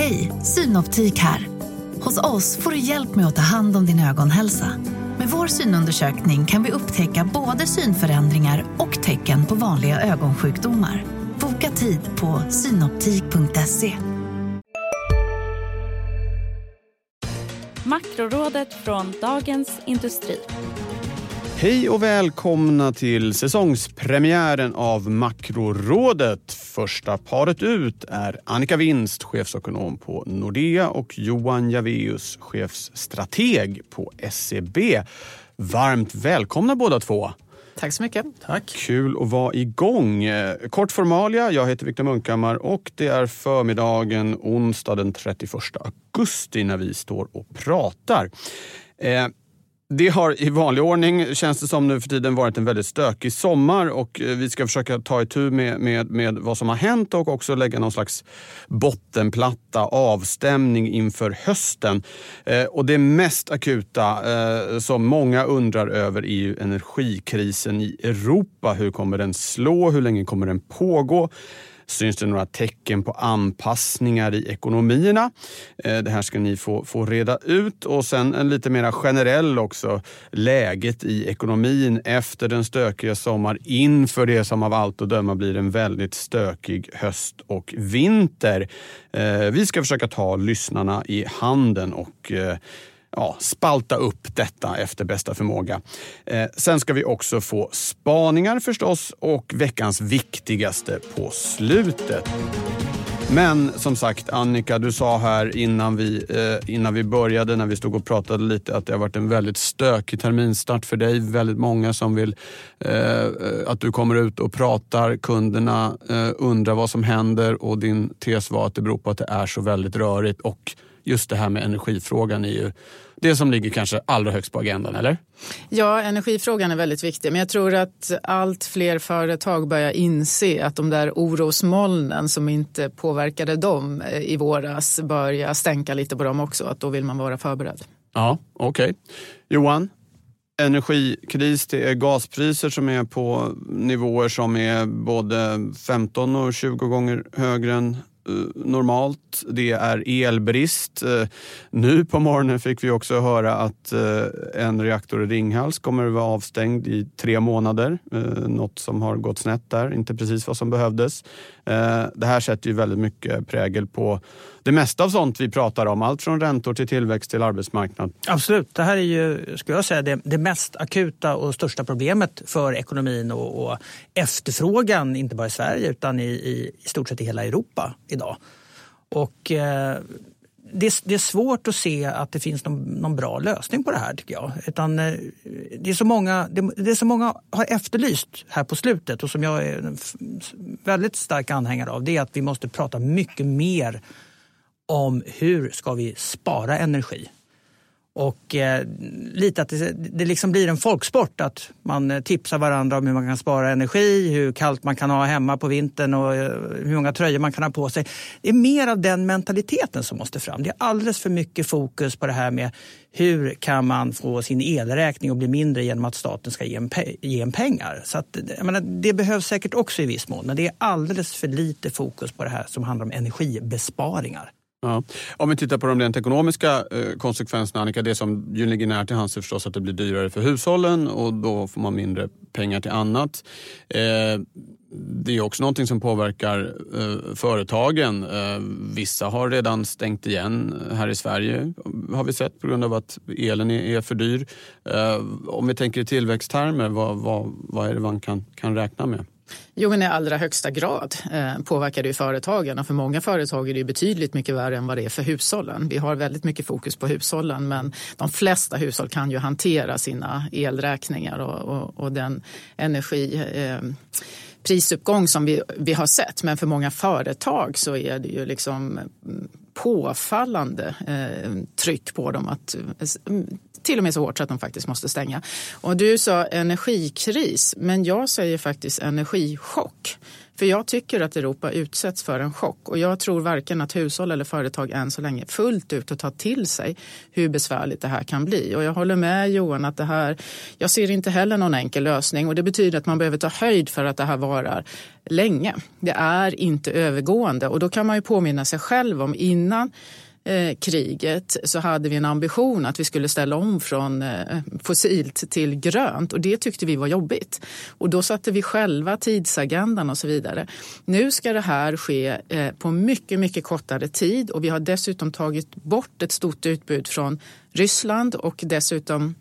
Hej, Synoptik här. Hos oss får du hjälp med att ta hand om din ögonhälsa. Med vår synundersökning kan vi upptäcka både synförändringar och tecken på vanliga ögonsjukdomar. Boka tid på synoptik.se. Makrorådet från Dagens Industri. Hej och välkomna till säsongspremiären av Makrorådet. Första paret ut är Annika Winst, chefsekonom på Nordea och Johan Javeus, chefsstrateg på SEB. Varmt välkomna båda två. Tack så mycket. Tack. Kul att vara igång. Eh, Kort formalia. Jag heter Viktor Munkhammar och det är förmiddagen onsdag den 31 augusti när vi står och pratar. Det har i vanlig ordning, känns det som nu för tiden, varit en väldigt stökig sommar och eh, vi ska försöka ta itu med, med, med vad som har hänt och också lägga någon slags bottenplatta, avstämning inför hösten. Eh, och det mest akuta eh, som många undrar över är ju energikrisen i Europa. Hur kommer den slå? Hur länge kommer den pågå? Syns det några tecken på anpassningar i ekonomierna? Eh, det här ska ni få, få reda ut. Och sen en lite mer generell också. Läget i ekonomin efter den stökiga sommar inför det som av allt att döma blir en väldigt stökig höst och vinter. Eh, vi ska försöka ta lyssnarna i handen och eh, ja, spalta upp detta efter bästa förmåga. Eh, sen ska vi också få spaningar förstås och veckans viktigaste på slutet. Men som sagt, Annika, du sa här innan vi, eh, innan vi började, när vi stod och pratade lite, att det har varit en väldigt stökig terminstart för dig. Väldigt många som vill eh, att du kommer ut och pratar. Kunderna eh, undrar vad som händer och din tes var att det beror på att det är så väldigt rörigt. Och just det här med energifrågan är ju det som ligger kanske allra högst på agendan, eller? Ja, energifrågan är väldigt viktig, men jag tror att allt fler företag börjar inse att de där orosmolnen som inte påverkade dem eh, i våras börjar stänka lite på dem också. Att då vill man vara förberedd. Ja, okej. Johan? Energikris, det är gaspriser som är på nivåer som är både 15 och 20 gånger högre än Eh, normalt. Det är elbrist. Eh, nu på morgonen fick vi också höra att eh, en reaktor i Ringhals kommer att vara avstängd i tre månader. Något som har gått snett där, inte precis vad som behövdes. Eh, det här sätter ju väldigt mycket prägel på det mesta av sånt vi pratar om. Allt från räntor till tillväxt till arbetsmarknad. Absolut. Det här är ju, skulle jag säga, det, det mest akuta och största problemet för ekonomin och, och efterfrågan, inte bara i Sverige utan i, i, i stort sett i hela Europa idag. Och eh, det, är- det är svårt att se att det finns någon, någon bra lösning på det här tycker jag. Utan, eh, det, är så många, det, det är så många har efterlyst här på slutet och som jag är en väldigt stark anhängare av det är att vi måste prata mycket mer om hur ska vi spara energi. Och eh, lite att det, det liksom blir en folksport att man eh, tipsar varandra om hur man kan spara energi, hur kallt man kan ha hemma på vintern och eh, hur många tröjor man kan ha på sig. Det är mer av den mentaliteten som måste fram. Det är alldeles för mycket fokus på det här med hur kan man få sin elräkning att bli mindre genom att staten ska ge en, pe- ge en pengar. Så att, jag menar, det behövs säkert också i viss mån, men det är alldeles för lite fokus på det här som handlar om energibesparingar. Ja. Om vi tittar på de rent ekonomiska eh, konsekvenserna, Annika. Det som ju ligger nära till hands är förstås att det blir dyrare för hushållen och då får man mindre pengar till annat. Eh, det är också någonting som påverkar eh, företagen. Vissa har redan stängt igen här i Sverige har vi sett på grund av att elen är, för dyr. Om vi tänker i tillväxttermer, vad, vad, vad är det man kan, kan räkna med? Jo, men i allra högsta grad eh, påverkar det ju företagen och för många företag är det ju betydligt mycket värre än vad det är för hushållen. Vi har väldigt mycket fokus på hushållen men de flesta hushåll kan ju hantera sina elräkningar och, och, och den energi eh, prisuppgång som vi, vi har sett. Men för många företag så är det ju liksom påfallande eh, tryck på dem att eh, till och med så hårt så att de faktiskt måste stänga. Och du sa energikris, men jag säger faktiskt energichock. För jag tycker att Europa utsätts för en chock och jag tror varken att hushåll eller företag än så länge fullt ut har tagit till sig hur besvärligt det här kan bli. Och jag håller med Johan att det här, jag ser inte heller någon enkel lösning och det betyder att man behöver ta höjd för att det här varar länge. Det är inte övergående och då kan man ju påminna sig själv om innan eh, kriget så hade vi en ambition att vi skulle ställa om från eh, fossilt till grönt och det tyckte vi var jobbigt. Och då satte vi själva tidsagendan och så vidare. Nu ska det här ske eh, på mycket, mycket kortare tid och vi har dessutom tagit bort ett stort utbud från Ryssland och dessutom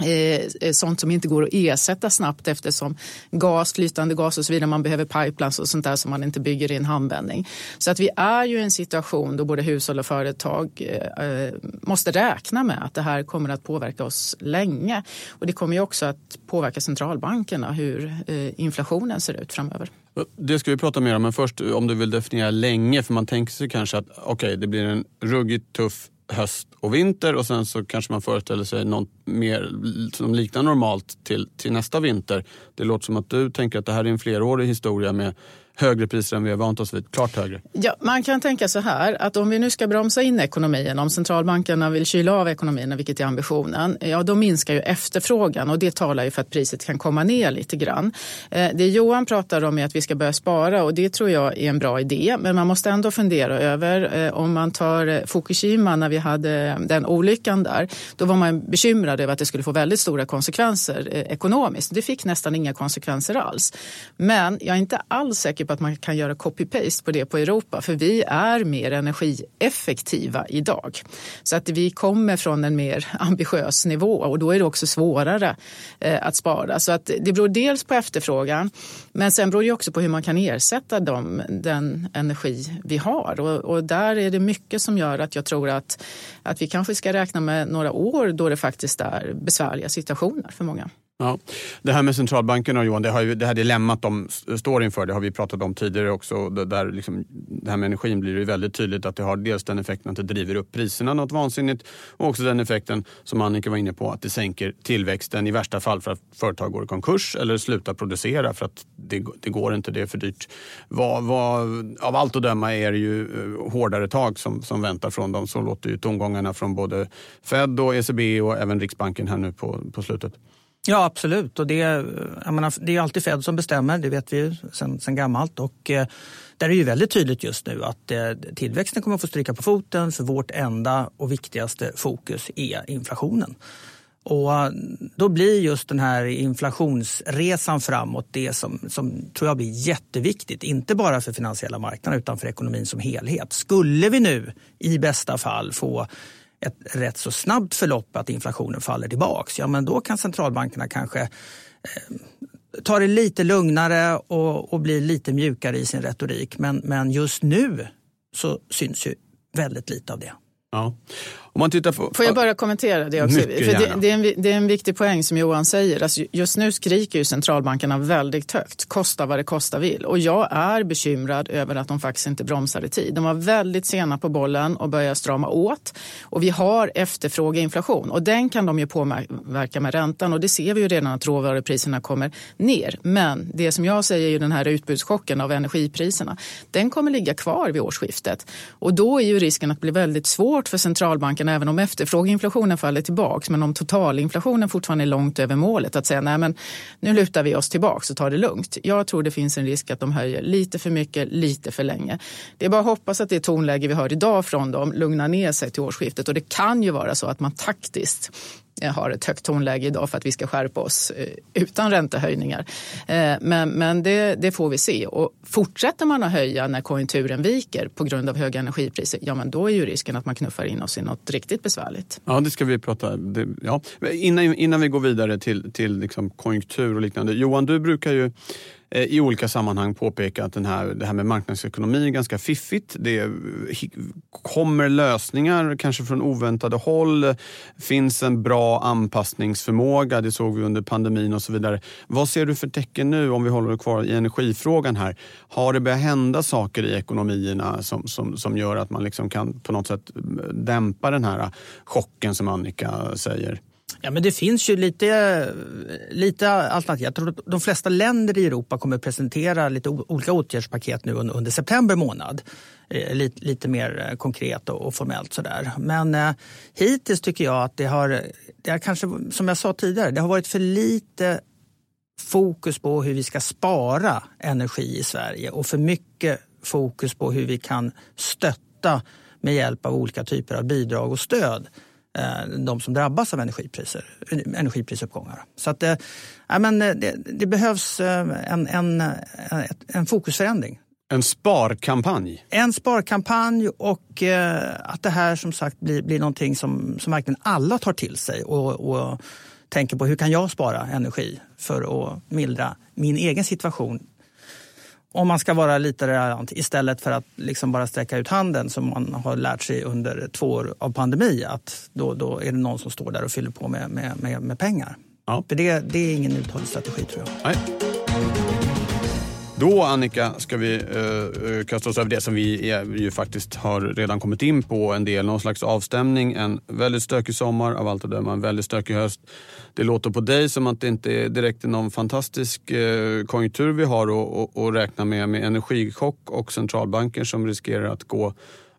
Eh, eh, sånt som inte går att ersätta snabbt eftersom gas, flytande gas och så vidare, man behöver pipelines och sånt där som man inte bygger i en handvändning. Så att vi är ju i en situation då både hushåll och företag eh, eh måste räkna med att det här kommer att påverka oss länge. Och det kommer ju också att påverka centralbankerna hur inflationen ser ut framöver. Det ska vi prata mer om, men först om du vill definiera länge, för man tänker sig kanske att okej, okay, det blir en ruggigt tuff höst och vinter och sen så kanske man föreställer sig något mer som liknar normalt till, till nästa vinter. Det låter som att du tänker att det här är en flerårig historia med högre priser än vi har vant oss vid. Klart högre. Ja, man kan tänka så här att om vi nu ska bromsa in ekonomin, om centralbankerna vill kyla av ekonomin, vilket är ambitionen, ja då minskar ju efterfrågan och det talar ju för att priset kan komma ner lite grann. Eh, det Johan pratar om är att vi ska börja spara och det tror jag är en bra idé, men man måste ändå fundera över eh, om man tar eh, Fukushima när vi hade den olyckan där, då var man bekymrad över att det skulle få väldigt stora konsekvenser ekonomiskt. Det fick nästan inga konsekvenser alls. Men jag är inte alls säker på att man kan göra copy-paste på det på Europa för vi är mer energieffektiva idag. Så att vi kommer från en mer ambitiös nivå och då är det också svårare eh, att spara. Så att det beror dels på efterfrågan men sen beror det också på hur man kan ersätta dem, den energi vi har och, och där är det mycket som gör att jag tror att, att vi kanske ska räkna med några år då det faktiskt är besvärliga situationer för många. Ja. Det här med centralbankerna, Johan, det, har ju, det här dilemmat de står inför, det har vi pratat om tidigare också. Det, där liksom, det här med energin blir ju väldigt tydligt att det har dels den effekten att det driver upp priserna något vansinnigt och också den effekten som Annika var inne på, att det sänker tillväxten i värsta fall för att företag går i konkurs eller slutar producera för att det, det går inte, det är för dyrt. Vad, vad, av allt att döma är det ju eh, hårdare tag som, som väntar från dem. Så låter ju tongångarna från både Fed och ECB och även Riksbanken här nu på, på slutet. Ja, absolut. Och det, jag menar, det är alltid Fed som bestämmer, det vet vi ju sen, sen gammalt. Och, eh, där är det ju väldigt tydligt just nu att eh, tillväxten kommer att få stryka på foten för vårt enda och viktigaste fokus är inflationen. Och eh, då blir just den här inflationsresan framåt det som, som tror jag blir jätteviktigt. Inte bara för finansiella marknader utan för ekonomin som helhet. Skulle vi nu i bästa fall få ett rätt så snabbt förlopp att inflationen faller tillbaks, ja men då kan centralbankerna kanske eh, ta det lite lugnare och, och bli lite mjukare i sin retorik. Men, men just nu så syns ju väldigt lite av det. Ja. Om man tittar på, Får jag bara kommentera det också? För det, det, är en, det är en viktig poäng som Johan säger. Alltså just nu skriker ju centralbankerna väldigt högt. Kosta vad det kosta vill. Och jag är bekymrad över att de faktiskt inte bromsar i tid. De var väldigt sena på bollen och började strama åt. Och vi har efterfrågeinflation och den kan de ju påverka med räntan. Och det ser vi ju redan att råvarupriserna kommer ner. Men det som jag säger är ju den här utbudschocken av energipriserna. Den kommer ligga kvar vid årsskiftet. Och då är ju risken att det blir väldigt svårt för centralbanken Riksbanken, även om efterfrågeinflationen faller tillbaka, men om totalinflationen fortfarande är långt över målet, att säga nej men nu lutar vi oss tillbaka och tar det lugnt. Jag tror det finns en risk att de höjer lite för mycket, lite för länge. Det är bara att hoppas att det tonläge vi hör idag från dem lugnar ner sig till årsskiftet och det kan ju vara så att man taktiskt Eh, har ett högt tonläge idag för att vi ska skärpa oss eh, utan räntehöjningar. Eh, men, men det, det, får vi se. Och fortsätter man att höja när konjunkturen viker på grund av höga energipriser, ja men då är ju risken att man knuffar in oss i något riktigt besvärligt. Ja, det ska vi prata ja. innan, innan vi går vidare till, till liksom konjunktur och liknande. Johan, du brukar ju Eh, i olika sammanhang påpeka att den här, det här med marknadsekonomi är ganska fiffigt. Det kommer lösningar, kanske från oväntade håll. finns en bra anpassningsförmåga, det såg vi under pandemin och så vidare. Vad ser du för tecken nu, om vi håller kvar i energifrågan här? Har det börjat hända saker i ekonomierna som, som, som gör att man liksom kan på något sätt eh, dämpa den här eh, chocken som Annika säger? Ja, men det finns ju lite, lite alternativ. Jag tror att de flesta länder i Europa kommer att presentera lite olika åtgärdspaket nu under, september månad. Eh, lite, lite mer eh, konkret och, och formellt sådär. Men eh, hittills tycker jag att det har, det har kanske, som jag sa tidigare, det har varit för lite fokus på hur vi ska spara energi i Sverige och för mycket fokus på hur vi kan stötta med hjälp av olika typer av bidrag och stöd de som drabbas av energipriser, energiprisuppgångar. Så att, äh, men det, det behövs en, en, en fokusförändring. En sparkampanj? En sparkampanj och att det här som sagt blir, blir någonting som, som verkligen alla tar till sig och, och tänker på hur kan jag spara energi för att mildra min egen situation om man ska vara lite relevant istället för att liksom bara sträcka ut handen som man har lärt sig under två år av pandemi. Att då, då är det någon som står där och fyller på med, med, med, med pengar. Ja. För det, det är ingen uthållig strategi tror jag. Nej. Då Annika ska vi eh, eh, kasta oss över det som vi ju faktiskt har redan kommit in på en del. Någon slags avstämning. En väldigt stökig sommar, av allt att döma en väldigt stökig höst. Det låter på dig som att det inte är direkt någon fantastisk eh, konjunktur vi har att räkna med. Med energichock och centralbanker som riskerar att gå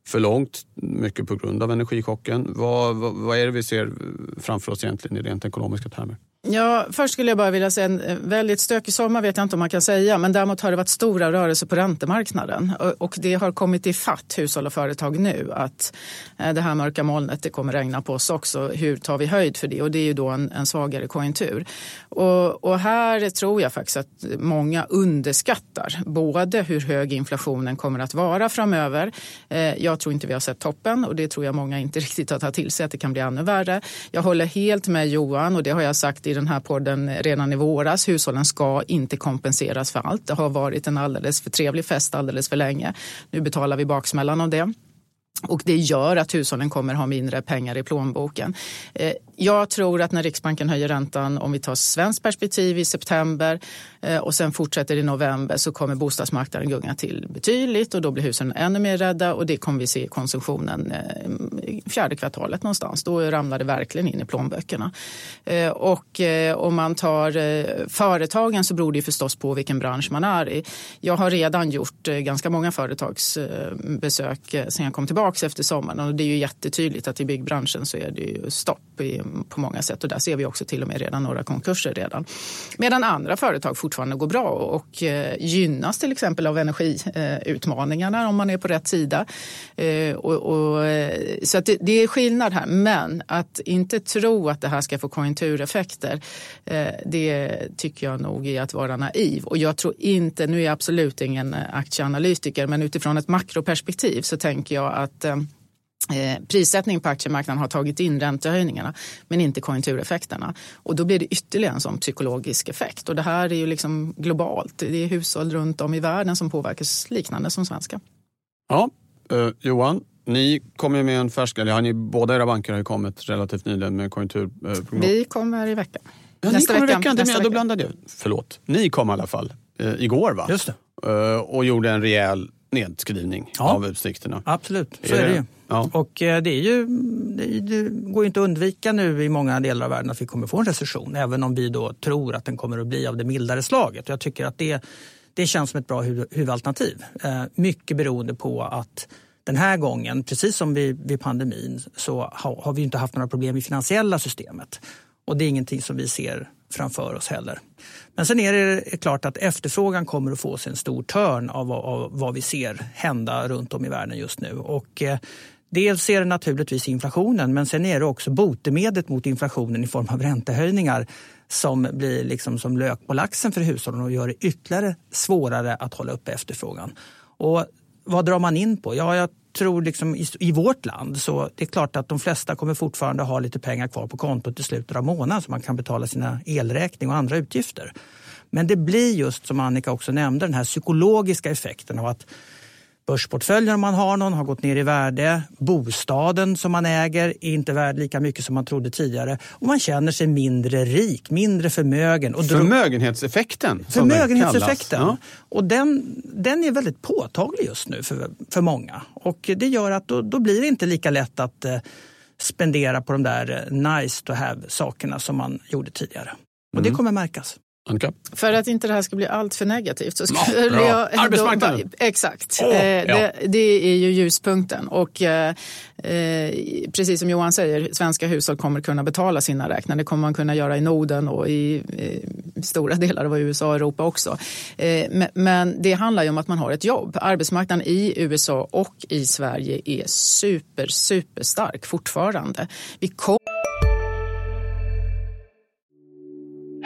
för långt, mycket på grund av energichocken. Vad, vad, vad är det vi ser framför oss egentligen i rent ekonomiska termer? Ja, först skulle jag bara vilja säga en eh, väldigt stökig sommar vet jag inte om man kan säga, men däremot har det varit stora rörelser på räntemarknaden och det har kommit i fatt hushåll och företag nu att eh, det här mörka molnet det kommer regna på oss också. Hur tar vi höjd för det? Och det är ju då en, en svagare konjunktur. Och, och, här tror jag faktiskt att många underskattar både hur hög inflationen kommer att vara framöver. Eh, jag tror inte vi har sett toppen och det tror jag många inte riktigt har tagit till sig att det kan bli ännu värre. Jag håller helt med Johan och det har jag sagt i den här podden redan i våras. Hushållen ska inte kompenseras för allt. Det har varit en alldeles för trevlig fest alldeles för länge. Nu betalar vi baksmällan av det. Och det gör att hushållen kommer ha mindre pengar i plånboken. Eh, jag tror att när Riksbanken höjer räntan, om vi tar svenskt perspektiv i september eh, och sen fortsätter i november så kommer bostadsmarknaden gunga till betydligt och då blir hushållen ännu mer rädda och det kommer vi se i konsumtionen eh, fjärde kvartalet någonstans. Då ramlar det verkligen in i plånböckerna. Och om man tar företagen så beror det förstås på vilken bransch man är i. Jag har redan gjort ganska många företagsbesök sen jag kom tillbaka tillbaka efter sommaren och det är ju jättetydligt att i byggbranschen så är det ju stopp i, på många sätt och där ser vi också till och med redan några konkurser redan. Medan andra företag fortfarande går bra och eh, gynnas till exempel av energiutmaningarna eh, om man är på rätt sida. Eh, och, och, eh, så att det, det, är skillnad här, men att inte tro att det här ska få konjunktureffekter eh, det tycker jag nog är att vara naiv. Och jag tror inte, nu är jag absolut ingen aktieanalytiker, men utifrån ett makroperspektiv så tänker jag att att eh, prissättningen på aktiemarknaden har tagit in räntehöjningarna men inte konjunktureffekterna. Och då blir det ytterligare en sån psykologisk effekt. Och det här är ju liksom globalt. Det är hushåll runt om i världen som påverkas liknande som svenska. Ja, eh, Johan, ni kommer med en färsk, eller har ni, båda era banker har ju kommit relativt nyligen med konjunkturprognos. Vi kommer i veckan. Ja, nästa vecka. vecka. Nästa vecka. Då blandade jag. Förlåt. Ni kom i alla fall eh, igår va? Just det. Eh, och gjorde en rejäl nedskrivning ja, av utsikterna. Absolut, så är det, ju. Ja. Och eh, det, är ju, det, går inte att undvika nu i många delar av världen att vi kommer få en recession. Även om vi då tror att den kommer att bli av det mildare slaget. Jag tycker att det, det känns som ett bra huvudalternativ. Eh, mycket beroende på att den här gången, precis som vid, vid pandemin, så har, har vi inte haft några problem i finansiella systemet. Och det är ingenting som vi ser framför oss heller. Men sen är det klart att efterfrågan kommer att få sig en stor törn av, av vad vi ser hända runt om i världen just nu. Och, eh, Dels är det naturligtvis inflationen men sen är det också botemedlet mot inflationen i form av räntehöjningar som blir liksom som lök på laxen för hushållen och gör det ytterligare svårare att hålla uppe efterfrågan. Och vad drar man in på? Ja, jag tror liksom i, i, vårt land så det är klart att de flesta kommer fortfarande ha lite pengar kvar på kontot i slutet av månaden så man kan betala sina elräkning och andra utgifter. Men det blir just som Annika också nämnde den här psykologiska effekten av att Börsportföljen om man har någon har gått ner i värde. Bostaden som man äger är inte värd lika mycket som man trodde tidigare. Och man känner sig mindre rik, mindre förmögen. Och Förmögenhetseffekten. Förmögenhetseffekten. Ja. Och den, den är väldigt påtaglig just nu för, för många. Och det gör att då, då blir det inte lika lätt att eh, spendera på de där nice to have sakerna som man gjorde tidigare. Och mm. det kommer märkas. Annika? För att inte det här ska bli allt för negativt så skulle ja, jag... Arbetsmarknaden! Då, exakt. Oh, eh, ja. det, det, är ju ljuspunkten. Och eh, eh, precis som Johan säger, svenska hushåll kommer kunna betala sina räkningar. Det kommer man kunna göra i Norden och i eh, stora delar av USA och Europa också. Eh, men, det handlar ju om att man har ett jobb. Arbetsmarknaden i USA och i Sverige är super, super stark fortfarande. Vi kom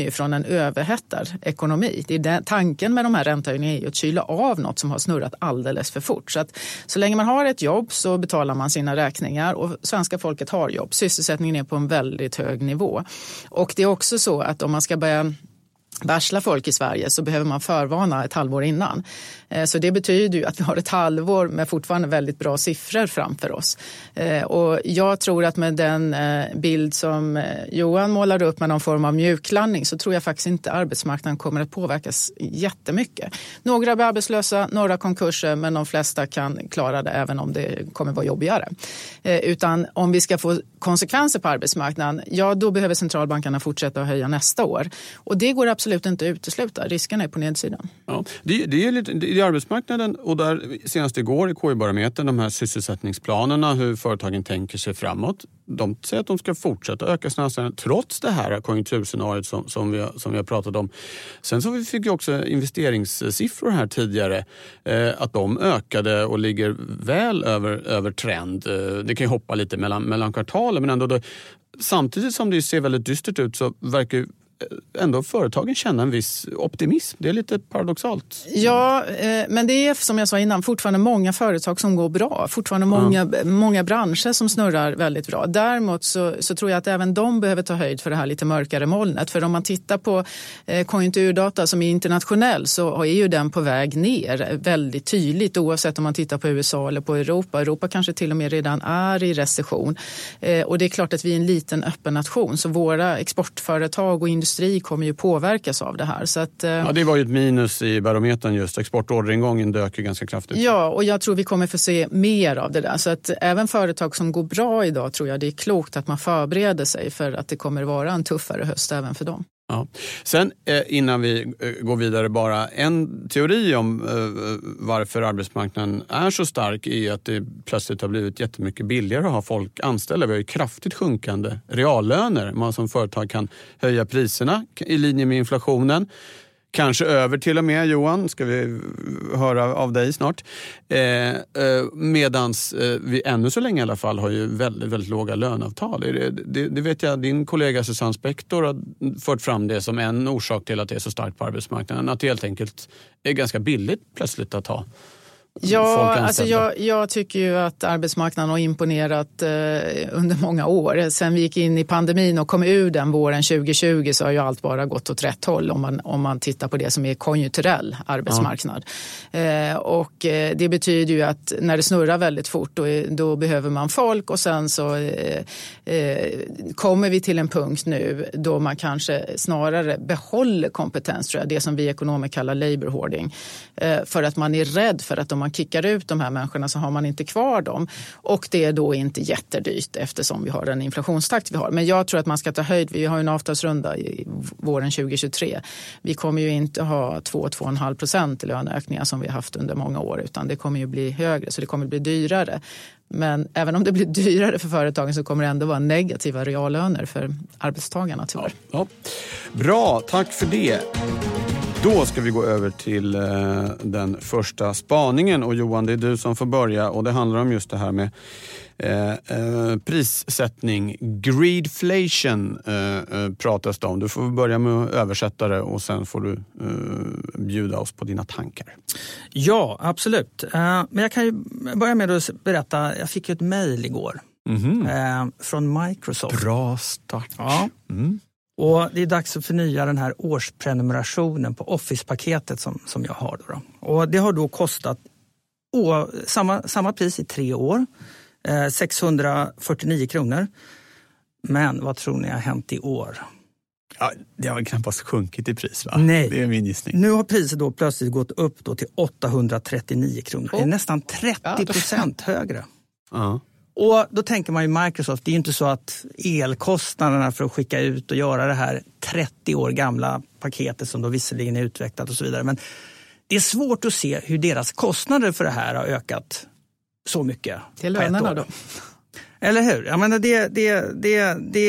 kommer ju från en överhettad ekonomi. Det är den, tanken med de här räntehöjningarna är att kyla av något som har snurrat alldeles för fort. Så, att, så länge man har ett jobb så betalar man sina räkningar och svenska folket har jobb. Sysselsättningen är på en väldigt hög nivå. Och det är också så att om man ska börja varsla folk i Sverige så behöver man förvarna ett halvår innan. Eh, så det betyder ju att vi har ett halvår med fortfarande väldigt bra siffror framför oss. Eh, och jag tror att med den eh, bild som Johan målar upp med någon form av mjuklandning så tror jag faktiskt inte arbetsmarknaden kommer att påverkas jättemycket. Några blir arbetslösa, några konkurser men de flesta kan klara det även om det kommer vara jobbigare. Utan om vi ska få konsekvenser på arbetsmarknaden, ja då behöver centralbankerna fortsätta att höja nästa år. Och det går absolut absolut inte utesluta. Riskerna är på nedsidan. Ja, det, det är lite, det är arbetsmarknaden och där senast igår i KI-barometern de här sysselsättningsplanerna, hur företagen tänker sig framåt. De säger att de ska fortsätta öka sina anställningar trots det här konjunkturscenariot som, som, vi, som vi har pratat om. Sen så fick vi också investeringssiffror här tidigare. Eh, att de ökade och ligger väl över, över trend. Eh, det kan ju hoppa lite mellan, mellan kvartalen men ändå då, samtidigt som det ser väldigt dystert ut så verkar ändå företagen känna en viss optimism. Det är lite paradoxalt. Ja, eh, men det är som jag sa innan fortfarande många företag som går bra. Fortfarande många, ja. många branscher som snurrar väldigt bra. Däremot så, så, tror jag att även de behöver ta höjd för det här lite mörkare molnet. För om man tittar på eh, konjunkturdata som är internationell så är ju den på väg ner väldigt tydligt oavsett om man tittar på USA eller på Europa. Europa kanske till och med redan är i recession. Eh, och det är klart att vi är en liten öppen nation så våra exportföretag och industri industri kommer ju påverkas av det här. Så att, eh, ja, det var ju ett minus i barometern just. Exportorderingången dök ju ganska kraftigt. Ja, och jag tror vi kommer få se mer av det där. Så att även företag som går bra idag tror jag det är klokt att man förbereder sig för att det kommer vara en tuffare höst även för dem. Ja. Sen eh, innan vi eh, går vidare, bara en teori om eh, varför arbetsmarknaden är så stark är att det plötsligt har blivit jättemycket billigare att ha folk anställda. Vi har ju kraftigt sjunkande reallöner. Man som företag kan höja priserna i linje med inflationen. Kanske över till och med, Johan, ska vi höra av dig snart. Eh, eh, medans eh, vi ännu så länge i alla fall har ju väldigt, väldigt låga löneavtal. Det, det, det, vet jag, din kollega Susanne Spektor har fört fram det som en orsak till att det är så starkt på arbetsmarknaden. Att det helt enkelt är ganska billigt plötsligt att ha Ja, alltså jag, jag, tycker ju att arbetsmarknaden har imponerat eh, under många år. Sen vi gick in i pandemin och kom ur den våren 2020 så har ju allt bara gått åt rätt håll om man, om man tittar på det som är konjunkturell arbetsmarknad. Ja. Eh, och eh, det betyder ju att när det snurrar väldigt fort då, då behöver man folk och sen så eh, eh, kommer vi till en punkt nu då man kanske snarare behåller kompetens, tror jag, det som vi ekonomer kallar labour hoarding. Eh, för att man är rädd för att de man kickar ut de här människorna så har man inte kvar dem. Och det är då inte jättedyrt eftersom vi har den inflationstakt vi har. Men jag tror att man ska ta höjd. Vi har en avtalsrunda i våren 2023. Vi kommer ju inte ha 2-2,5 procent i löneökningar som vi har haft under många år utan det kommer ju bli högre så det kommer bli dyrare. Men även om det blir dyrare för företagen så kommer det ändå vara negativa reallöner för arbetstagarna tyvärr. Ja, ja. Bra, tack för det. Då ska vi gå över till eh, den första spaningen och Johan, det är du som får börja och det handlar om just det här med Eh, eh, prissättning, greedflation eh, eh, pratas det om. Du får börja med att översätta det och sen får du eh, bjuda oss på dina tankar. Ja, absolut. Men jag kan börja med att berätta, jag fick ett mejl igår Mhm. från Microsoft. Bra start. Ja. Mm. Och det är dags att förnya den här årsprenumerationen på Office-paketet som, som jag har. Då, då. Och det har då kostat å, samma, samma pris i tre år, eh, 649 kronor. Men vad tror ni har hänt i år? Ja, det har knappast sjunkit i pris va? Nej. Det är min gissning. Nu har priset då plötsligt gått upp då till 839 kronor. Det är Oh. nästan 30 procent högre. Ja. Och då tänker man ju Microsoft, det är ju inte så att elkostnaderna för att skicka ut och göra det här 30 år gamla paketet som då visserligen är utvecklat och så vidare. Men det är svårt att se hur deras kostnader för det här har ökat så mycket. Till lönerna då? Eller hur? Jag menar det, det, det, det,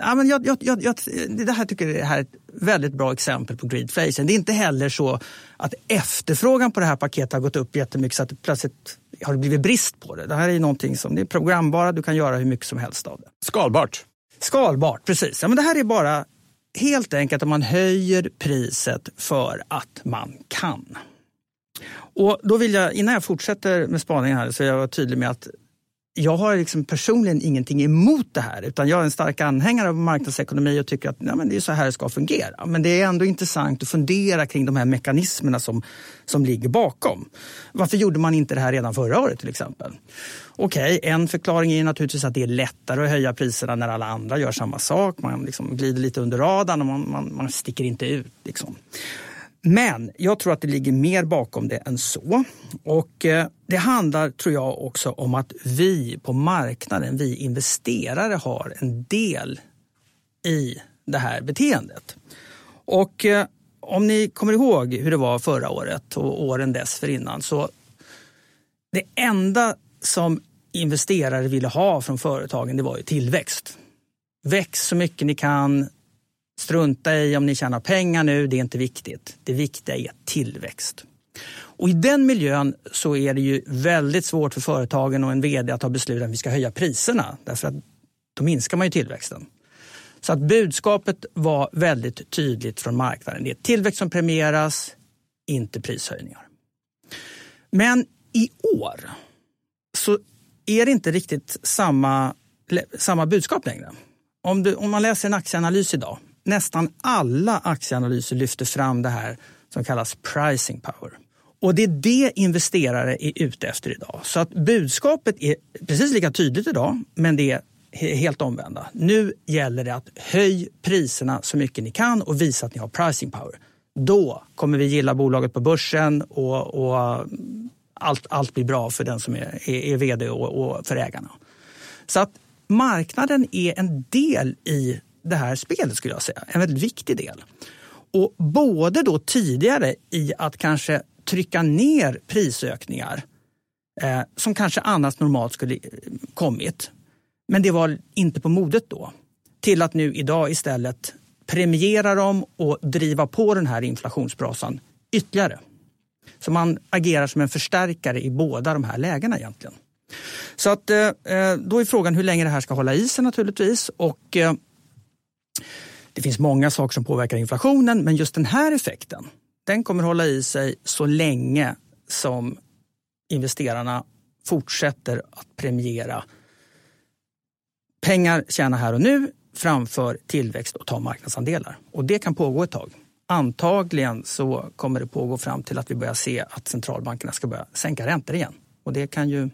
ja, men jag, jag, jag, jag, det här tycker jag är ett väldigt bra exempel på greedflation. Det är inte heller så att efterfrågan på det här paketet har gått upp jättemycket så att det plötsligt har det blivit brist på det. Det här är någonting som det är programbara, du kan göra hur mycket som helst av det. Skalbart. Skalbart, precis. Ja, men det här är bara helt enkelt att man höjer priset för att man kan. Och då vill jag, innan jag fortsätter med spaningen här, så jag vara tydlig med att jag har liksom personligen ingenting emot det här. Utan jag är en stark anhängare av marknadsekonomi och tycker att nej, men det är så här det ska fungera. Men det är ändå intressant att fundera kring de här mekanismerna som, som ligger bakom. Varför gjorde man inte det här redan förra året till exempel? Okej, en förklaring är naturligtvis att det är lättare att höja priserna när alla andra gör samma sak. Man liksom glider lite under radarn och man, man, man sticker inte ut. Liksom. Men jag tror att det ligger mer bakom det än så. Och eh, det handlar, tror jag, också om att vi på marknaden, vi investerare, har en del i det här beteendet. Och eh, om ni kommer ihåg hur det var förra året och åren dessförinnan så det enda som investerare ville ha från företagen det var ju tillväxt. Väx så mycket ni kan, Strunta i om ni tjänar pengar nu, det är inte viktigt. Det viktiga är tillväxt. Och I den miljön så är det ju väldigt svårt för företagen och en vd att ta beslut att vi ska höja priserna. Därför att då minskar man ju tillväxten. Så att budskapet var väldigt tydligt från marknaden. Det är tillväxt som premieras, inte prishöjningar. Men i år så är det inte riktigt samma, samma budskap längre. Om, du, om man läser en aktieanalys idag nästan alla aktieanalyser lyfter fram det här som kallas pricing power. Och det är det investerare är ute efter idag. Så att budskapet är precis lika tydligt idag, men det är helt omvända. Nu gäller det att höj priserna så mycket ni kan och visa att ni har pricing power. Då kommer vi gilla bolaget på börsen och, och allt, allt blir bra för den som är, är, är vd och, och för ägarna. Så att marknaden är en del i det här spelet skulle jag säga. En väldigt viktig del. Och både då tidigare i att kanske trycka ner prisökningar eh, som kanske annars normalt skulle kommit. Men det var inte på modet då. Till att nu idag istället premiera dem och driva på den här inflationsbrasan ytterligare. Så man agerar som en förstärkare i båda de här lägena egentligen. Så att, eh, eh då är frågan hur länge det här ska hålla i sig naturligtvis. Och, eh, det finns många saker som påverkar inflationen, men just den här effekten den kommer hålla i sig så länge som investerarna fortsätter att premiera pengar tjäna här och nu framför tillväxt och ta marknadsandelar. Och det kan pågå ett tag. Antagligen så kommer det pågå fram till att vi börjar se att centralbankerna ska börja sänka räntor igen. Och det kan ju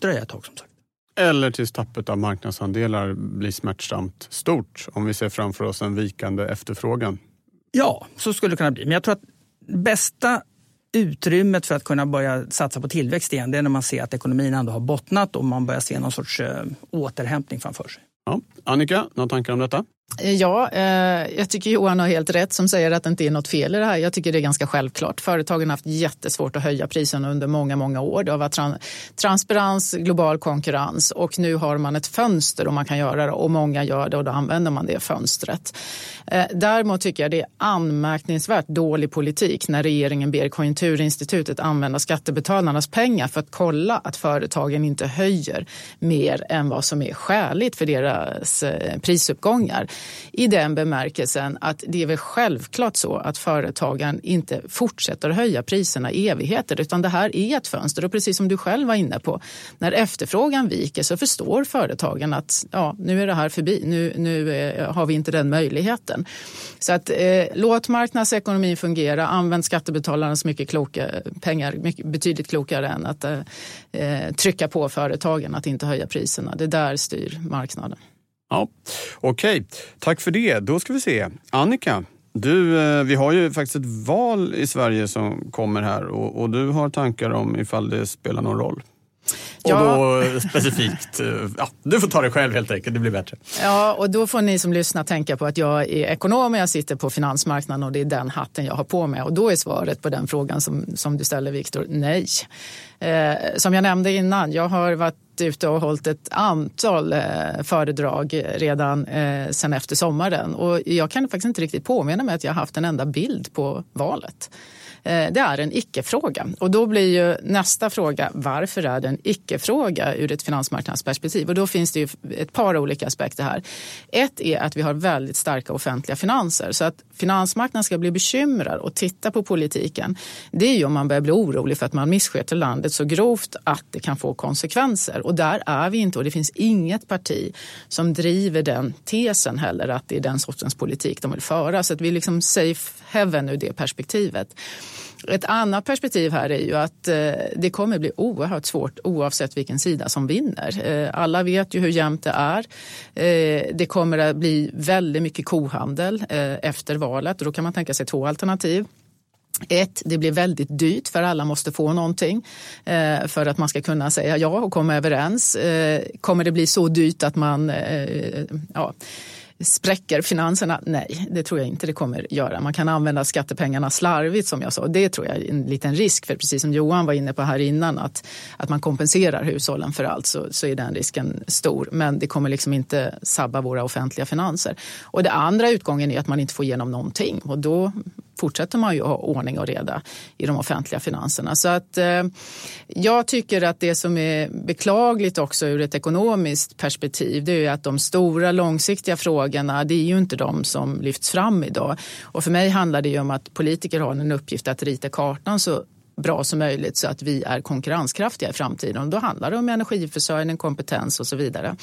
dröja ett tag som sagt. Eller tills tappet av marknadsandelar blir smärtsamt stort om vi ser framför oss en vikande efterfrågan. Ja, så skulle det kunna bli. Men jag tror att bästa utrymmet för att kunna börja satsa på tillväxt igen det är när man ser att ekonomin ändå har bottnat och man börjar se någon sorts äh, återhämtning framför sig. Ja. Annika, några tankar om detta? Eh, ja, eh, jag tycker Johan har helt rätt som säger att det inte är något fel i det här. Jag tycker det är ganska självklart. Företagen har haft jättesvårt att höja priserna under många, många år. Det har varit tran transparens, global konkurrens och nu har man ett fönster och man kan göra det och många gör det och då använder man det fönstret. Eh, däremot tycker jag det är anmärkningsvärt dålig politik när regeringen ber Konjunkturinstitutet använda skattebetalarnas pengar för att kolla att företagen inte höjer mer än vad som är skäligt för deras eh, prisuppgångar i den bemärkelsen att det är väl självklart så att företagen inte fortsätter att höja priserna i evigheter utan det här är ett fönster och precis som du själv var inne på, när efterfrågan viker så förstår företagen att ja, nu är det här förbi, nu, nu eh, har vi inte den möjligheten. Så att eh, låt marknadsekonomin fungera, använd skattebetalarnas mycket kloka pengar mycket, betydligt klokare än att eh, eh trycka på företagen att inte höja priserna. Det där styr marknaden. Ja, Okej, okay. tack för det. Då ska vi se. Annika, du, eh, vi har ju faktiskt ett val i Sverige som kommer här och, och du har tankar om ifall det spelar någon roll. Och ja. då specifikt, eh, ja, du får ta det själv helt enkelt, det blir bättre. Ja, och då får ni som lyssnar tänka på att jag är ekonom och jag sitter på finansmarknaden och det är den hatten jag har på mig. Och då är svaret på den frågan som, som du ställer Viktor, nej. Eh, som jag nämnde innan, jag har varit varit ute och hållit ett antal eh, föredrag redan eh, sen efter sommaren och jag kan faktiskt inte riktigt påminna mig att jag har haft en enda bild på valet. Eh, det är en icke-fråga. Och då blir ju nästa fråga, varför är det en icke-fråga ur ett finansmarknadsperspektiv? Och då finns det ju ett par olika aspekter här. Ett är att vi har väldigt starka offentliga finanser. Så att finansmarknaden ska bli bekymrad och titta på politiken, det är ju om man börjar bli orolig för att man missköter landet så grovt att det kan få konsekvenser. Och där är vi inte och det finns inget parti som driver den tesen heller att det är den sortens politik de vill föra. Så att vi är liksom safe heaven ur det perspektivet. Ett annat perspektiv här är ju att eh, det kommer bli oerhört svårt oavsett vilken sida som vinner. Eh, alla vet ju hur jämnt det är. Eh, det kommer att bli väldigt mycket kohandel efter valet och då kan man tänka sig två alternativ. Ett, det blir väldigt dyrt för alla måste få någonting för att man ska kunna säga ja och komma överens. Kommer det bli så dyrt att man ja, Spräcker finanserna? Nej, det tror jag inte det kommer göra. Man kan använda skattepengarna slarvigt som jag sa. Det tror jag är en liten risk för precis som Johan var inne på här innan att, att man kompenserar hushållen för allt så, så är den risken stor. Men det kommer liksom inte sabba våra offentliga finanser. Och det andra utgången är att man inte får igenom någonting och då fortsätter man ju ha ordning och reda i de offentliga finanserna. Så att eh, jag tycker att det som är beklagligt också ur ett ekonomiskt perspektiv det är att de stora långsiktiga frågorna det är ju inte de som lyfts fram idag. Och för mig handlar det ju om att politiker har en uppgift att rita kartan så bra som möjligt så att vi är konkurrenskraftiga i framtiden. Och då handlar det om energiförsörjning, kompetens och så vidare.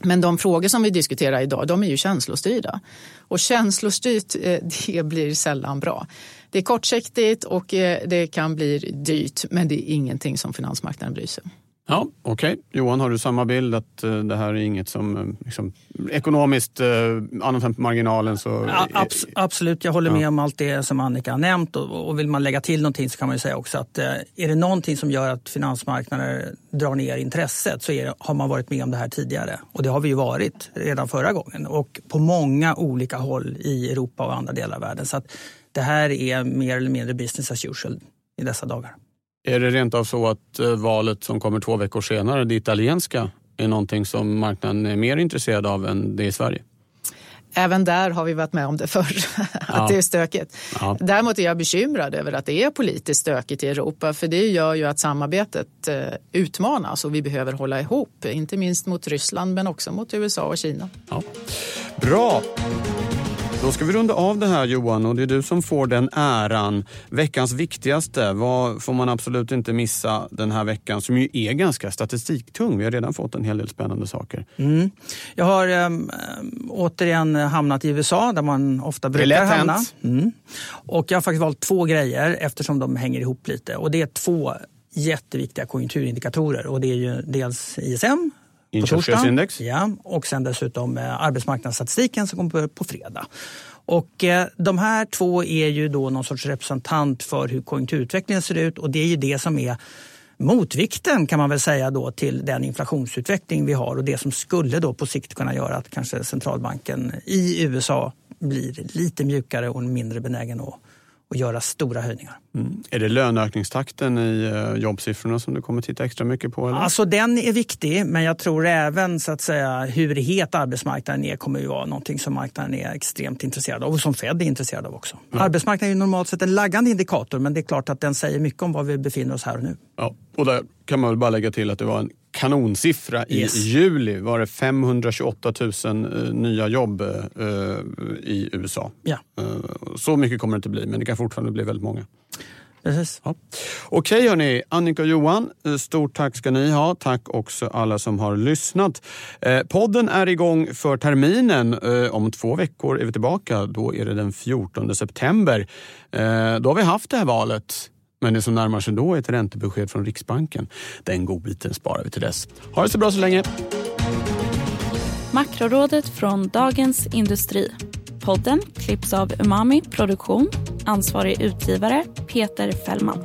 Men de frågor som vi diskuterar idag, de är ju känslostyrda. Och känslostyrt, eh, det blir sällan bra. Det är kortsiktigt och eh, det kan bli dyrt, men det är ingenting som finansmarknaden bryr sig om. Ja, Okej, okay. Johan har du samma bild att uh, det här är inget som uh, liksom, ekonomiskt, uh, annat än på marginalen så... Ja, abs absolut, jag håller med ja. om allt det som Annika har nämnt och, och vill man lägga till någonting så kan man ju säga också att är det någonting som gör att finansmarknader drar ner intresset så det, har man varit med om det här tidigare och det har vi ju varit redan förra gången och på många olika håll i Europa och andra delar av världen. Så att det här är mer eller mindre business as usual i dessa dagar. Är det rent av så att eh, valet som kommer två veckor senare, det italienska, är någonting som marknaden är mer intresserad av än det i Sverige? Även där har vi varit med om det förr, att ja. det är stökigt. Ja. Däremot är jag bekymrad över att det är politiskt stökigt i Europa för det gör ju att samarbetet eh, utmanas och vi behöver hålla ihop, inte minst mot Ryssland men också mot USA och Kina. Ja. Bra! Då ska vi runda av det här Johan och det är du som får den äran. Veckans viktigaste, vad får man absolut inte missa den här veckan som ju är ganska statistiktung. Vi har redan fått en hel del spännande saker. Mm. Jag har ähm, återigen hamnat i USA där man ofta brukar hamna. Mm. Och jag har faktiskt valt två grejer eftersom de hänger ihop lite. Och det är två jätteviktiga konjunkturindikatorer och det är ju dels ISM Inköpschefsindex. Ja, och sen dessutom eh, arbetsmarknadsstatistiken som kommer på fredag. Och eh, de här två är ju då någon sorts representant för hur konjunkturutvecklingen ser ut och det är ju det som är motvikten kan man väl säga då till den inflationsutveckling vi har och det som skulle då på sikt kunna göra att kanske centralbanken i USA blir lite mjukare och mindre benägen att och göra stora höjningar. Mm. Är det löneökningstakten i eh, jobbsiffrorna som du kommer titta extra mycket på? Eller? Alltså den är viktig, men jag tror även så att säga hur het arbetsmarknaden är kommer ju vara någonting som marknaden är extremt intresserad av och som Fed är intresserad av också. Ja. Arbetsmarknaden är normalt sett en laggande indikator, men det är klart att den säger mycket om var vi befinner oss här och nu. Ja, och där kan man väl bara lägga till att det var en kanonsiffra yes. i juli. Var det 528 000 uh, nya jobb uh, i USA. Ja. Uh, så mycket kommer det inte bli, men det kan fortfarande bli väldigt många. Precis. Ja. Okej hörni, Annika och Johan, stort tack ska ni ha. Tack också alla som har lyssnat. Eh, podden är igång för terminen. Eh, om två veckor är vi tillbaka. Då är det den 14 september. Eh, då har vi haft det här valet. Men det som närmar sig då är ett räntebesked från Riksbanken. Den godbiten sparar vi till dess. Ha det så bra så länge. Makrorådet från Dagens Industri. Podden klipps av Umami Produktion. Ansvarig utgivare Peter Fällman.